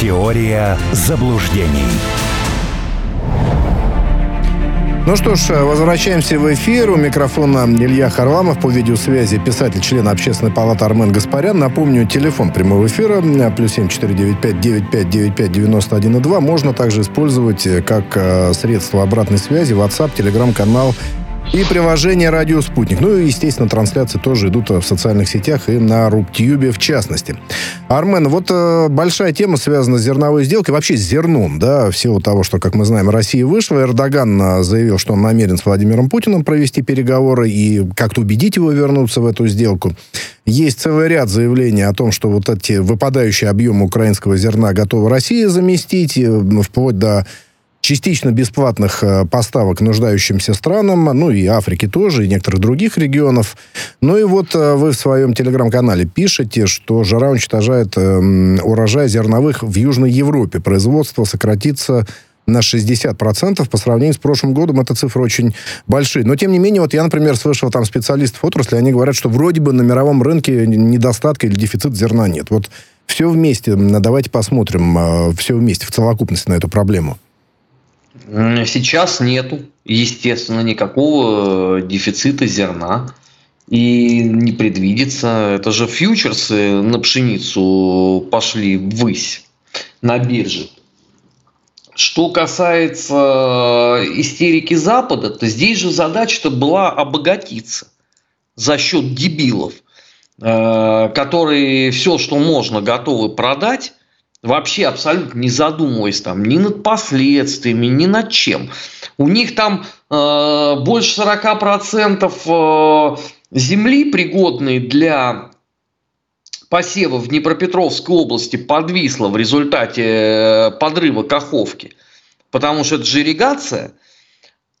Теория заблуждений. Ну что ж, возвращаемся в эфир. У микрофона Илья Харламов по видеосвязи писатель, член Общественной палаты Армен Гаспарян. Напомню, телефон прямого эфира плюс один и два. Можно также использовать как э, средство обратной связи WhatsApp, телеграм-канал и приложение «Радио Спутник». Ну и, естественно, трансляции тоже идут в социальных сетях и на Рубтьюбе в частности. Армен, вот э, большая тема связана с зерновой сделкой, вообще с зерном, да, в силу того, что, как мы знаем, Россия вышла. Эрдоган э, заявил, что он намерен с Владимиром Путиным провести переговоры и как-то убедить его вернуться в эту сделку. Есть целый ряд заявлений о том, что вот эти выпадающие объемы украинского зерна готова Россия заместить, э, вплоть до частично бесплатных э, поставок нуждающимся странам, ну и Африке тоже, и некоторых других регионов. Ну и вот э, вы в своем телеграм-канале пишете, что жара уничтожает эм, урожай зерновых в Южной Европе. Производство сократится на 60% по сравнению с прошлым годом. Это цифры очень большие. Но, тем не менее, вот я, например, слышал там специалистов отрасли, они говорят, что вроде бы на мировом рынке недостатка или дефицит зерна нет. Вот все вместе, давайте посмотрим э, все вместе в целокупности на эту проблему. Сейчас нету, естественно, никакого э, дефицита зерна. И не предвидится. Это же фьючерсы на пшеницу пошли ввысь на бирже. Что касается э, истерики Запада, то здесь же задача-то была обогатиться за счет дебилов, э, которые все, что можно, готовы продать, Вообще абсолютно не задумываясь там ни над последствиями, ни над чем. У них там э, больше 40% э, земли, пригодной для посева в Днепропетровской области, подвисло в результате э, подрыва Каховки. Потому что это же ирригация.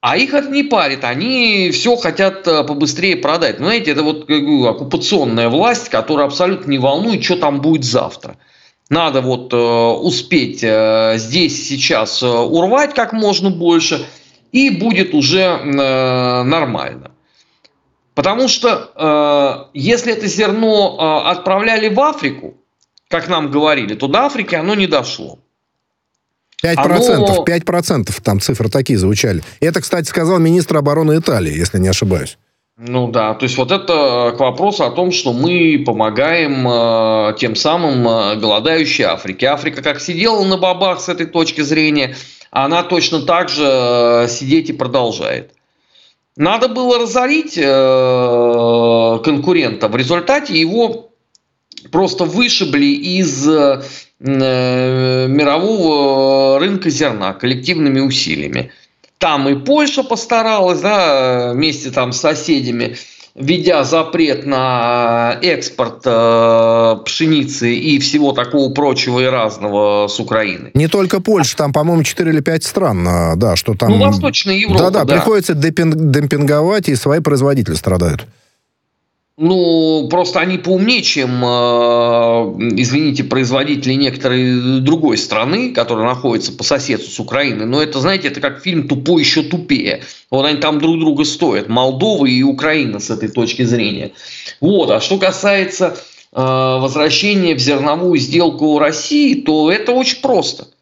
А их это не парит, они все хотят э, побыстрее продать. Знаете, это вот оккупационная власть, которая абсолютно не волнует, что там будет завтра. Надо вот э, успеть э, здесь сейчас э, урвать как можно больше, и будет уже э, нормально. Потому что э, если это зерно э, отправляли в Африку, как нам говорили, то до Африки оно не дошло. 5%, оно... 5% там цифры такие звучали. Это, кстати, сказал министр обороны Италии, если не ошибаюсь. Ну да, то есть вот это к вопросу о том, что мы помогаем э, тем самым э, голодающей Африке. Африка как сидела на бабах с этой точки зрения, она точно так же э, сидеть и продолжает. Надо было разорить э, конкурента, в результате его просто вышибли из э, мирового рынка зерна коллективными усилиями. Там и Польша постаралась, да, вместе там с соседями, введя запрет на экспорт э, пшеницы и всего такого прочего и разного с Украины. Не только Польша, там, по-моему, 4 или 5 стран, а, да, что там... Ну, Восточная Европа, Да-да, да. приходится демпинговать, и свои производители страдают. Ну, просто они поумнее, чем, э, извините, производители некоторой другой страны, которая находится по соседству с Украиной. Но это, знаете, это как фильм «Тупой еще тупее». Вот они там друг друга стоят. Молдова и Украина с этой точки зрения. Вот. А что касается э, возвращения в зерновую сделку России, то это очень просто –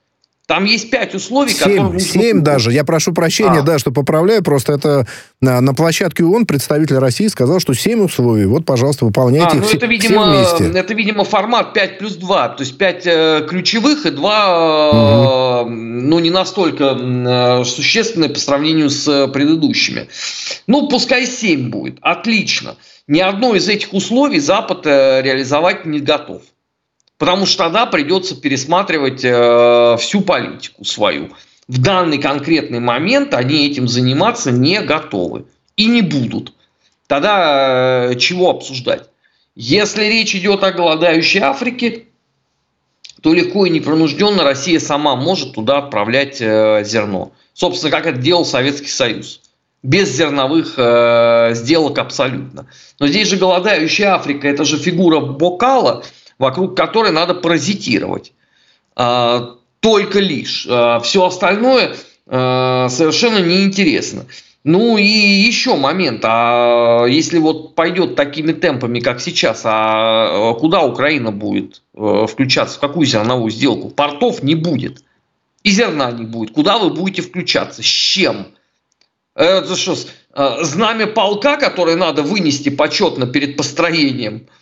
там есть пять условий, семь, которые... Семь даже. Я прошу прощения, а. да, что поправляю. Просто это на, на площадке ООН представитель России сказал, что семь условий. Вот, пожалуйста, выполняйте а, их ну, это, видимо, вместе. Это, видимо, формат 5 плюс 2. То есть 5 э, ключевых и 2, угу. э, ну, не настолько э, существенные по сравнению с предыдущими. Ну, пускай 7 будет. Отлично. Ни одно из этих условий Запад э, реализовать не готов. Потому что тогда придется пересматривать э, всю политику свою. В данный конкретный момент они этим заниматься не готовы и не будут. Тогда э, чего обсуждать? Если речь идет о голодающей Африке, то легко и непринужденно Россия сама может туда отправлять э, зерно. Собственно, как это делал Советский Союз. Без зерновых э, сделок абсолютно. Но здесь же голодающая Африка, это же фигура бокала – вокруг которой надо паразитировать. А, только лишь. А, Все остальное а, совершенно неинтересно. Ну и еще момент, а если вот пойдет такими темпами, как сейчас, а куда Украина будет э, включаться, в какую зерновую сделку? Портов не будет, и зерна не будет. Куда вы будете включаться? С чем? Это что, э, знамя полка, которое надо вынести почетно перед построением –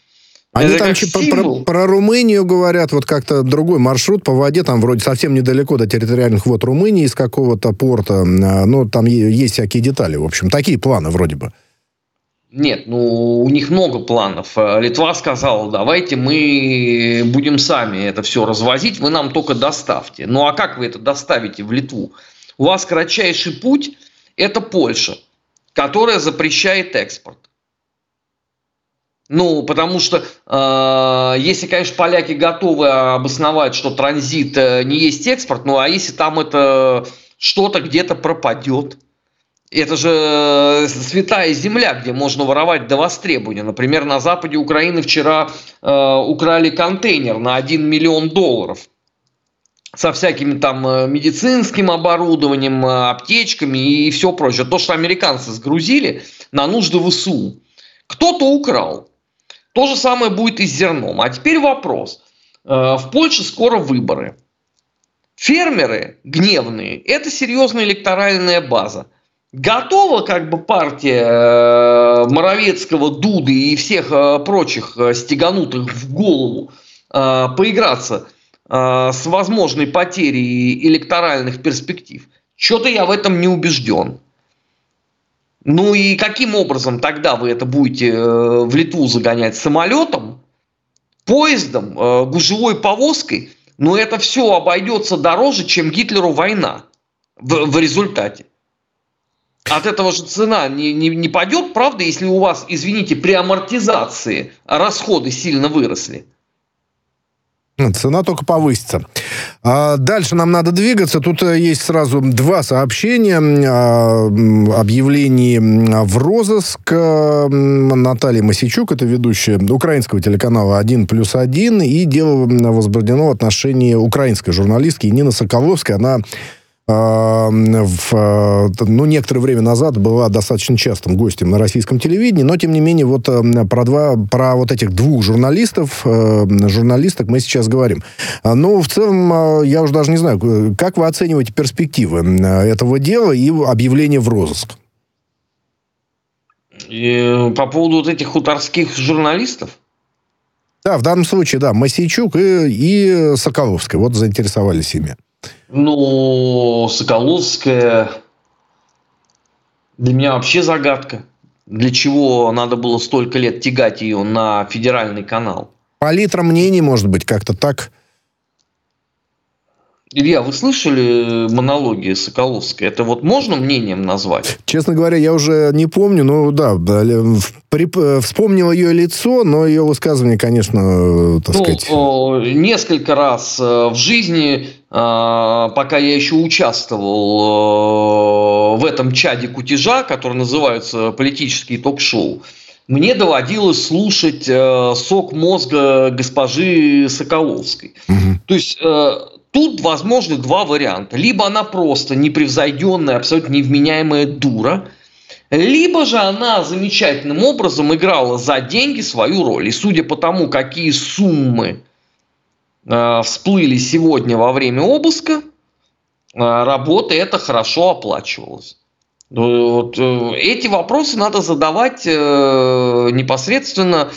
они Это там про, про Румынию говорят, вот как-то другой маршрут по воде, там вроде совсем недалеко до территориальных вод Румынии из какого-то порта, а, ну, там есть всякие детали, в общем, такие планы вроде бы. Нет, ну, у них много планов. Э, Литва сказала, давайте мы будем сами это все развозить, вы нам только доставьте. Ну, а как вы это доставите в Литву? У вас кратчайший путь – это Польша, которая запрещает экспорт. Ну, потому что э, если, конечно, поляки готовы обосновать, что транзит э, не есть экспорт, ну а если там это что-то где-то пропадет, это же э, святая земля, где можно воровать до востребования. Например, на западе Украины вчера э, украли контейнер на 1 миллион долларов со всякими там э, медицинским оборудованием, аптечками и все прочее. То, что американцы сгрузили на нужды ВСУ. Кто-то украл. То же самое будет и с зерном. А теперь вопрос. Э, в Польше скоро выборы. Фермеры гневные – это серьезная электоральная база. Готова как бы партия э, Моровецкого, Дуды и всех э, прочих стеганутых в голову поиграться с возможной потерей электоральных перспектив? Что-то я в этом не убежден. Ну и каким образом тогда вы это будете э, в Литву загонять? Самолетом, поездом, э, гужевой повозкой? Но это все обойдется дороже, чем Гитлеру война в, в результате. От этого же цена не, не, не падет, правда, если у вас, извините, при амортизации расходы сильно выросли. Цена только повысится. А дальше нам надо двигаться. Тут э, есть сразу два сообщения о объявлении в розыск Натальи Масичук, это ведущая украинского телеканала «1 плюс 1», и дело возбуждено в отношении украинской журналистки Нины Соколовской. Она в, ну, некоторое время назад была достаточно частым гостем на российском телевидении, но, тем не менее, вот про, два, про вот этих двух журналистов, журналисток мы сейчас говорим. Но в целом, я уже даже не знаю, как вы оцениваете перспективы этого дела и объявления в розыск? И по поводу вот этих хуторских журналистов? Да, в данном случае, да, Масейчук и, и Соколовская. Вот заинтересовались ими. Ну, Соколовская для меня вообще загадка. Для чего надо было столько лет тягать ее на федеральный канал? Палитра мнений, может быть, как-то так. Илья, вы слышали монологи Соколовской? Это вот можно мнением назвать? Честно говоря, я уже не помню, но да, при, вспомнил ее лицо, но ее высказывание, конечно, так ну, сказать... Несколько раз э, в жизни, э, пока я еще участвовал э, в этом чаде кутежа, который называется политические ток-шоу, мне доводилось слушать сок мозга госпожи Соколовской. Угу. То есть Тут возможны два варианта. Либо она просто непревзойденная, абсолютно невменяемая дура, либо же она замечательным образом играла за деньги свою роль. И судя по тому, какие суммы э, всплыли сегодня во время обыска, э, работа это хорошо оплачивалась. Вот, э, эти вопросы надо задавать э, непосредственно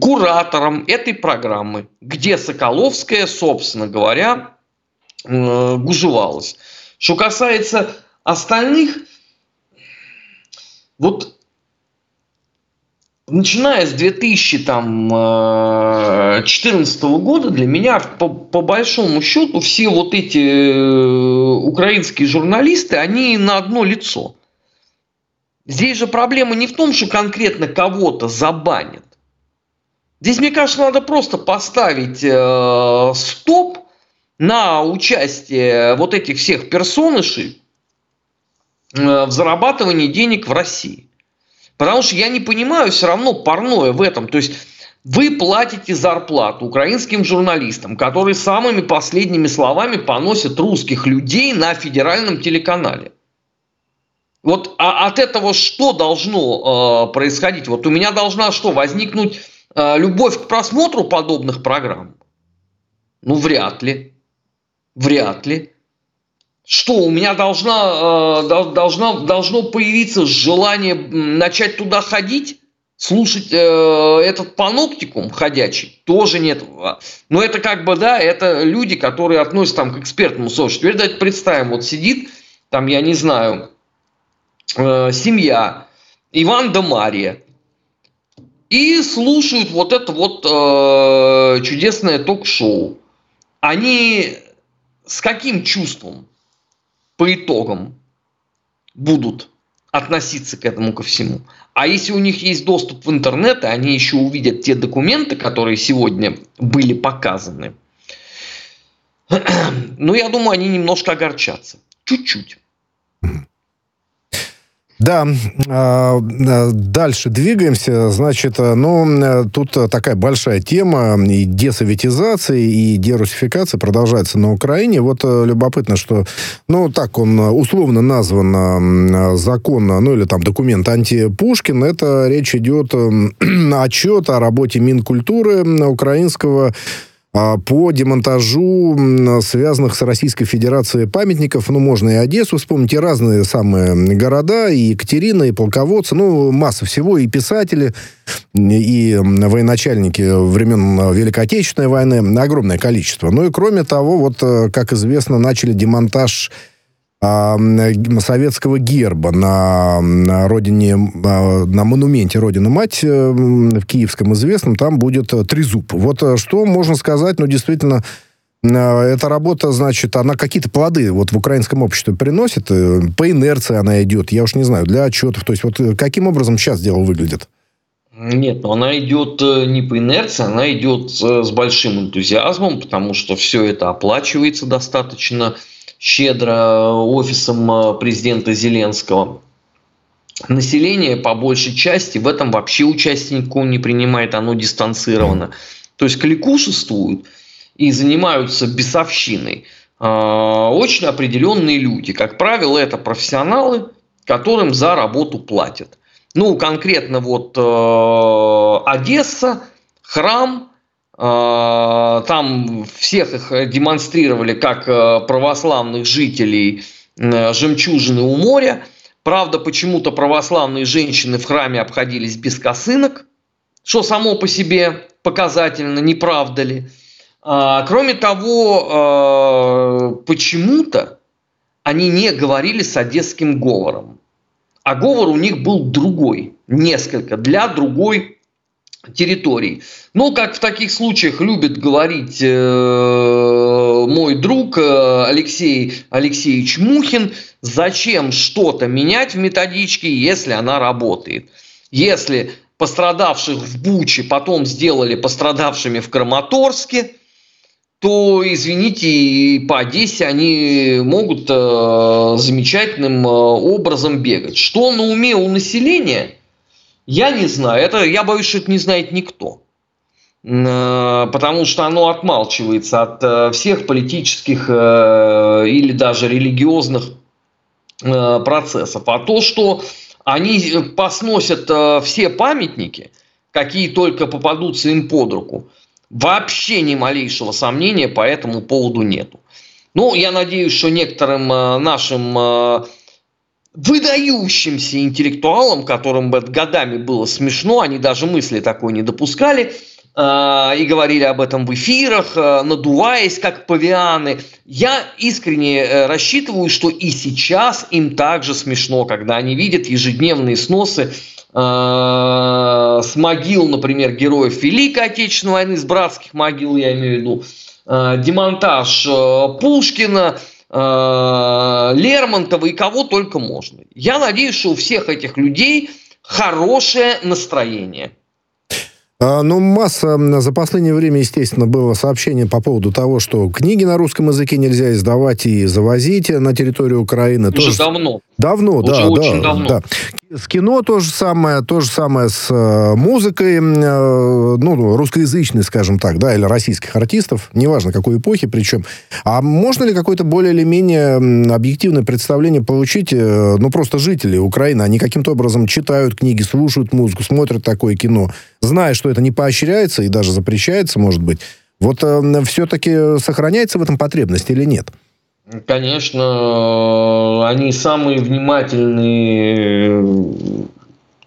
куратором этой программы, где Соколовская, собственно говоря, э, гужевалась. Что касается остальных, вот начиная с 2014 э, года для меня по, по большому счету все вот эти э, украинские журналисты, они на одно лицо – Здесь же проблема не в том, что конкретно кого-то забанят. Здесь, мне кажется, надо просто поставить э, стоп на участие вот этих всех персонышей э, в зарабатывании денег в России. Потому что я не понимаю все равно парное в этом. То есть вы платите зарплату украинским журналистам, которые самыми последними словами поносят русских людей на федеральном телеканале. Вот а от этого что должно э, происходить? Вот у меня должна что, возникнуть любовь к просмотру подобных программ? Ну, вряд ли. Вряд ли. Что, у меня должна, э, должна, должно появиться желание начать туда ходить? Слушать э, этот паноптикум ходячий тоже нет. Но это как бы, да, это люди, которые относятся там к экспертному сообществу. Теперь давайте представим, вот сидит там, я не знаю, э, семья Иван да Мария и слушают вот это вот э, чудесное ток-шоу. Они с каким чувством по итогам будут относиться к этому ко всему? А если у них есть доступ в интернет, и они еще увидят те документы, которые сегодня были показаны, ну, я думаю, они немножко огорчатся. Чуть-чуть. Да, а, а, дальше двигаемся. Значит, э, ну, э, тут такая большая тема и десоветизации, и дерусификации продолжается на Украине. Вот э, любопытно, что, ну, так он условно назван закон, ну, или там документ антипушкин. Это речь идет отчет о работе Минкультуры украинского по демонтажу связанных с Российской Федерацией памятников. Ну, можно и Одессу вспомнить, и разные самые города, и Екатерина, и полководцы, ну, масса всего, и писатели, и военачальники времен Великой Отечественной войны, огромное количество. Ну и кроме того, вот, э, как известно, начали демонтаж советского герба на, на родине, а, на монументе Родина Мать э, в Киевском известном, там будет э, трезуб. Вот э, что можно сказать, ну, действительно, эта работа, значит, она какие-то плоды вот в украинском обществе приносит, по инерции она идет, я уж не знаю, для отчетов. То есть вот каким образом сейчас дело выглядит? Нет, но она идет не по инерции, она идет с большим энтузиазмом, потому что все это оплачивается достаточно щедро офисом э, президента Зеленского. Население по большей части в этом вообще участие никакого не принимает, оно дистанцировано. То есть кликушествуют и занимаются бесовщиной э, очень определенные люди. Как правило, это профессионалы, которым за работу платят. Ну, конкретно вот э, Одесса, храм – а, там всех их демонстрировали как э, православных жителей э, жемчужины у моря. Правда, почему-то православные женщины в храме обходились без косынок, что само по себе показательно, не правда ли. А, кроме того, э, почему-то они не говорили с одесским говором. А говор у них был другой, несколько, для другой территорий. Ну, как в таких случаях любит говорить э, мой друг э, Алексей Алексеевич Мухин, зачем что-то менять в методичке, если она работает. Если пострадавших в Буче потом сделали пострадавшими в Краматорске, то, извините, и по Одессе они могут э, замечательным э, образом бегать. Что на уме у населения – я не знаю. Это, я боюсь, что это не знает никто. Э, потому что оно отмалчивается от э, всех политических э, или даже религиозных процессов. А то, что они посносят все памятники, какие только попадутся им под руку, вообще ни малейшего сомнения по этому поводу нету. Ну, я надеюсь, что некоторым нашим выдающимся интеллектуалам, которым бы годами было смешно, они даже мысли такой не допускали, э, и говорили об этом в эфирах, э, надуваясь как павианы. Я искренне э, рассчитываю, что и сейчас им также смешно, когда они видят ежедневные сносы с могил, например, героев Великой Отечественной войны, с братских могил, я имею в виду, демонтаж Пушкина – Лермонтова и кого только можно. Я надеюсь, что у всех этих людей хорошее настроение. А, ну, масса за последнее время, естественно, было сообщение по поводу того, что книги на русском языке нельзя издавать и завозить на территорию Украины. Уже Тоже... давно. Давно, Уже да, очень да, давно. да. С кино то же самое, то же самое с э, музыкой, э, ну, русскоязычной, скажем так, да, или российских артистов, неважно какой эпохи причем. А можно ли какое-то более или менее объективное представление получить, э, ну, просто жители Украины, они каким-то образом читают книги, слушают музыку, смотрят такое кино, зная, что это не поощряется и даже запрещается, может быть, вот все-таки сохраняется в этом потребность или нет? Конечно, они самые внимательные,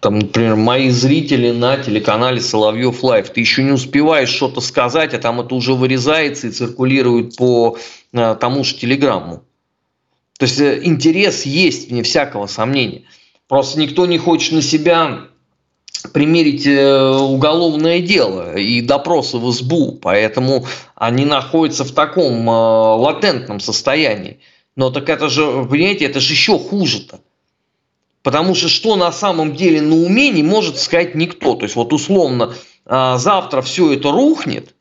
там, например, мои зрители на телеканале Соловьев Лайв. Ты еще не успеваешь что-то сказать, а там это уже вырезается и циркулирует по э, тому же телеграмму. То есть э, интерес есть, вне всякого сомнения. Просто никто не хочет на себя примерить э, уголовное дело и допросы в СБУ, поэтому они находятся в таком э, латентном состоянии. Но так это же, понимаете, это же еще хуже-то. Потому что что на самом деле на уме не может сказать никто. То есть вот условно э, завтра все это рухнет,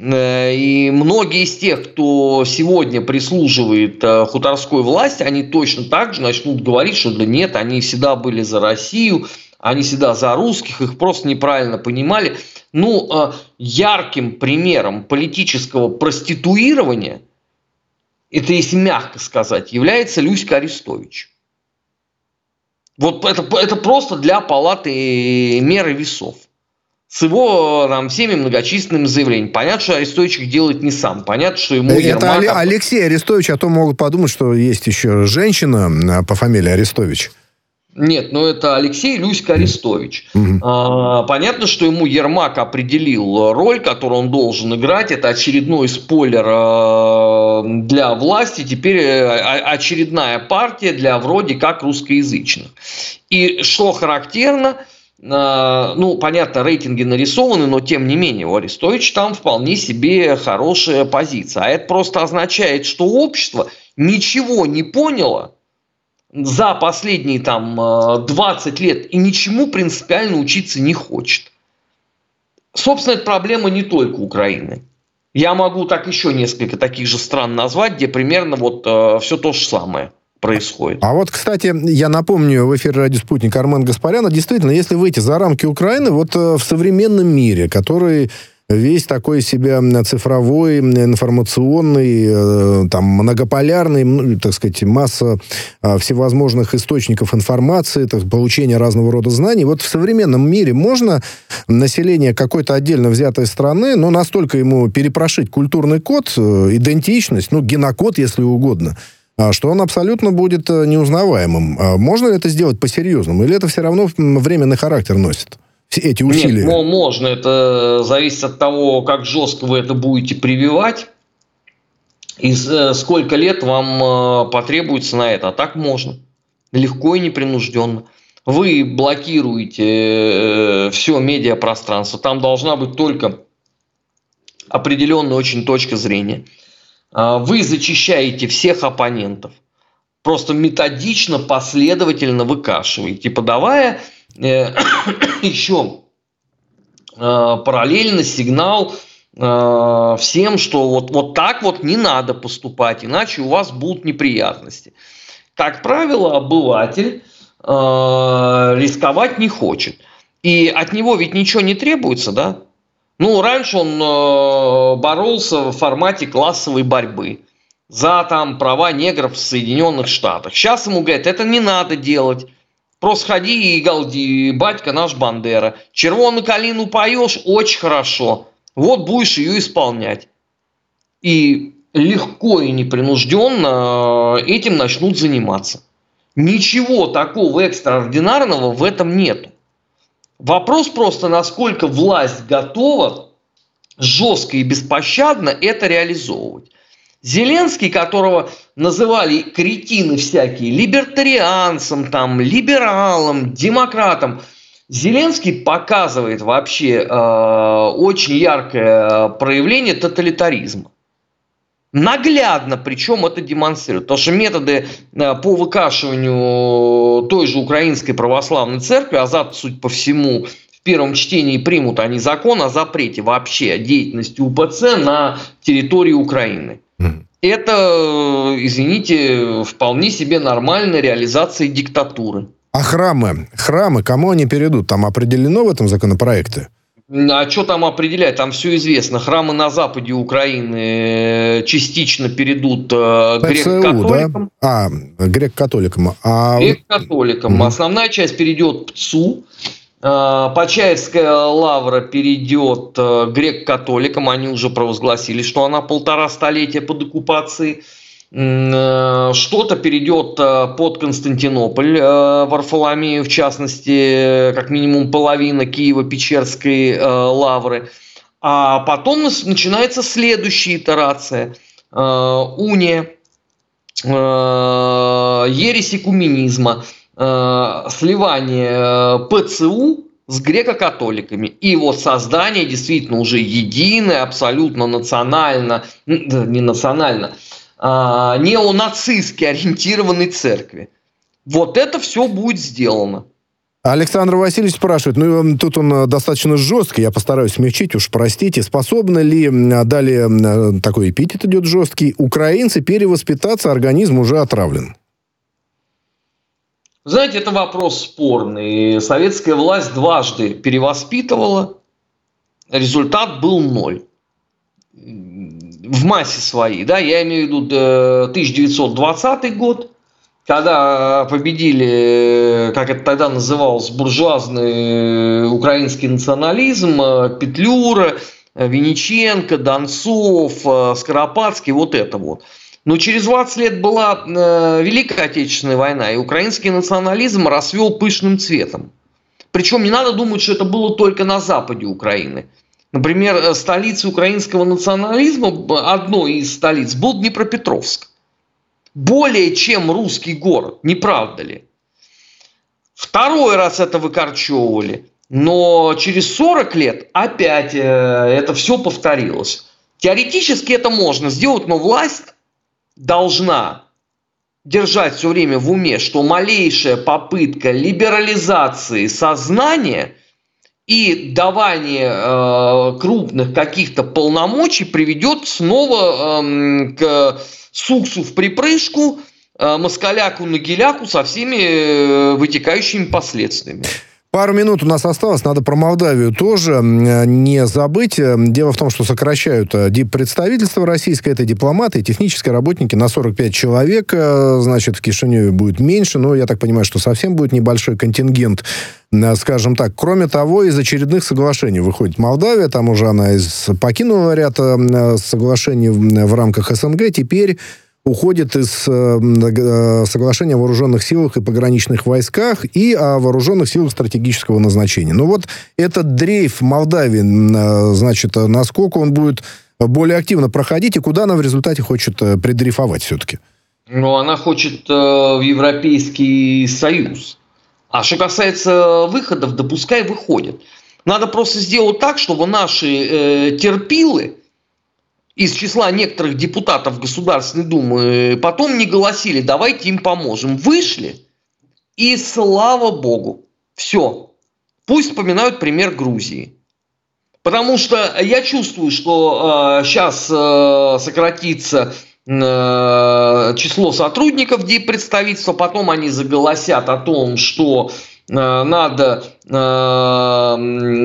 и многие из тех, кто сегодня прислуживает хуторской власти, они точно так же начнут говорить, что да нет, они всегда были за Россию, они всегда за русских, их просто неправильно понимали. Ну, э, ярким примером политического проституирования, это если мягко сказать, является Люська Арестович. Вот это, это просто для палаты меры весов. С его там, всеми многочисленными заявлениями. Понятно, что Арестович их делает не сам. Понятно, что ему Это Ермак... Алексей Арестович, а то могут подумать, что есть еще женщина по фамилии Арестович. Нет, ну это Алексей Люська Арестович. Угу. А, понятно, что ему Ермак определил роль, которую он должен играть. Это очередной спойлер а, для власти. Теперь э, очередная партия для вроде как русскоязычных. И что характерно, а, ну, понятно, рейтинги нарисованы, но тем не менее у Арестовича там вполне себе хорошая позиция. А это просто означает, что общество ничего не поняло за последние там 20 э, лет и ничему принципиально учиться не хочет. Собственно, это проблема не только Украины. Я могу так еще несколько таких же стран назвать, где примерно вот э, все то же самое происходит. А вот, кстати, я напомню, в эфире «Радио Спутник» Армен Гаспаряна, действительно, если выйти за рамки Украины, вот э, в современном мире, который весь такой себя цифровой, информационный, э, там, многополярный, так сказать, масса а, всевозможных источников информации, так, получения разного рода знаний. Вот в современном мире можно население какой-то отдельно взятой страны, но настолько ему перепрошить культурный код, э, идентичность, ну, генокод, если угодно, а, что он абсолютно будет э, неузнаваемым. А можно ли это сделать по-серьезному? Или это все равно временный характер носит? Эти усилия? Нет, можно. Это зависит от того, как жестко вы это будете прививать и э, сколько лет вам э, потребуется на это. А так можно. Легко и непринужденно. Вы блокируете э, все медиапространство. Там должна быть только определенная очень точка зрения. А вы зачищаете всех оппонентов. Просто методично, последовательно выкашиваете, подавая еще э, параллельно сигнал э, всем, что вот, вот так вот не надо поступать, иначе у вас будут неприятности. Как правило, обыватель рисковать не хочет. И от него ведь ничего не требуется, да? Ну, раньше он боролся в формате классовой борьбы за там права негров в Соединенных Штатах. Сейчас ему говорят, это не надо делать. Просто ходи и галди, батька наш Бандера. Червоную калину поешь, очень хорошо. Вот будешь ее исполнять. И легко и непринужденно э, этим начнут заниматься. Ничего такого экстраординарного в этом нет. Вопрос просто, насколько власть готова жестко и беспощадно это реализовывать. Зеленский, которого называли кретины всякие, либертарианцем, там, либералом, демократом, Зеленский показывает вообще э, очень яркое проявление тоталитаризма. Наглядно, причем это демонстрирует. Потому что методы э, по выкашиванию той же Украинской Православной Церкви, а завтра, судя по всему, в первом чтении примут они закон о запрете вообще деятельности УПЦ на территории Украины это, извините, вполне себе нормальная реализация диктатуры. А храмы, храмы, кому они перейдут? Там определено в этом законопроекте? А что там определять? Там все известно. Храмы на западе Украины э, частично перейдут э, грек-католикам. Да? А, грек-католикам. А... Грек-католикам. Угу. Основная часть перейдет ПЦУ. Э, Почаевская лавра перейдет грек-католикам. Они уже провозгласили, что она полтора столетия под оккупацией. Э, что-то перейдет э, под Константинополь, э, Варфоломею, в частности, как минимум половина Киева-Печерской лавры. А потом начинается следующая итерация. Уния, ересь экуменизма, сливание ПЦУ с греко-католиками. И вот создание действительно уже единое, абсолютно национально, не национально, а, неонацистски ориентированной церкви. Вот это все будет сделано. Александр Васильевич спрашивает, ну тут он э, достаточно жесткий, я постараюсь смягчить, уж простите, способны ли, далее э, такой эпитет идет жесткий, украинцы перевоспитаться, организм уже отравлен? Знаете, это вопрос спорный. Советская власть дважды перевоспитывала, результат был ноль в массе своей, да, я имею в виду 1920 год, когда победили, как это тогда называлось, буржуазный украинский национализм, Петлюра, Винниченко, Донцов, Скоропадский, вот это вот. Но через 20 лет была э, Великая Отечественная война, и украинский национализм расцвел пышным цветом. Причем не надо думать, что это было только на западе Украины. Например, э, столицей украинского национализма, одной из столиц, был Днепропетровск. Более чем русский город, не правда ли? Второй раз это выкорчевывали, но через 40 лет опять э, это все повторилось. Теоретически это можно сделать, но власть должна держать все время в уме, что малейшая попытка либерализации сознания – и давание э, крупных каких-то полномочий приведет снова э, к суксу в припрыжку, э, москаляку на геляку со всеми э, вытекающими последствиями. Пару минут у нас осталось, надо про Молдавию тоже не забыть. Дело в том, что сокращают э, представительство российское, это дипломаты технические работники на 45 человек. Э, значит, в Кишиневе будет меньше, но я так понимаю, что совсем будет небольшой контингент, э, скажем так. Кроме того, из очередных соглашений выходит Молдавия, там уже она покинула ряд соглашений в рамках СНГ, теперь уходит из э, э, соглашения о вооруженных силах и пограничных войсках и о вооруженных силах стратегического назначения. Ну вот этот дрейф Молдавии, э, значит, насколько он будет более активно проходить и куда она в результате хочет э, придрейфовать все-таки? Ну, она хочет э, в Европейский Союз. А что касается выходов, да пускай выходят. Надо просто сделать так, чтобы наши э, терпилы, из числа некоторых депутатов Государственной Думы потом не голосили, давайте им поможем. Вышли, и слава богу, все. Пусть вспоминают пример Грузии. Потому что я чувствую, что э, сейчас э, сократится э, число сотрудников представительства, потом они заголосят о том, что э, надо э,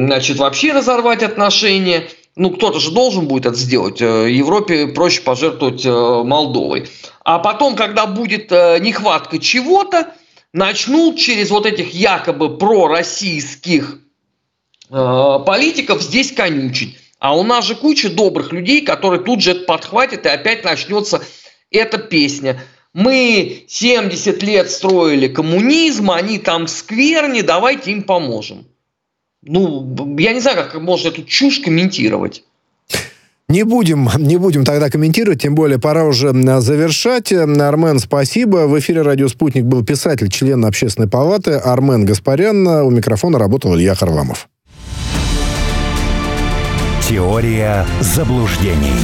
значит, вообще разорвать отношения – ну, кто-то же должен будет это сделать. Э, Европе проще пожертвовать э, Молдовой. А потом, когда будет э, нехватка чего-то, начнут через вот этих якобы пророссийских политиков здесь конючить. А у нас же куча добрых людей, которые тут же это подхватят, и опять начнется эта песня. Мы 70 лет строили коммунизм, они там скверни, давайте им поможем. Ну, я не знаю, как можно эту чушь комментировать. Не будем, не будем тогда комментировать, тем более пора уже завершать. Армен, спасибо. В эфире «Радио Спутник» был писатель, член Общественной палаты Армен Гаспарян. У микрофона работал Илья Харламов. Теория заблуждений.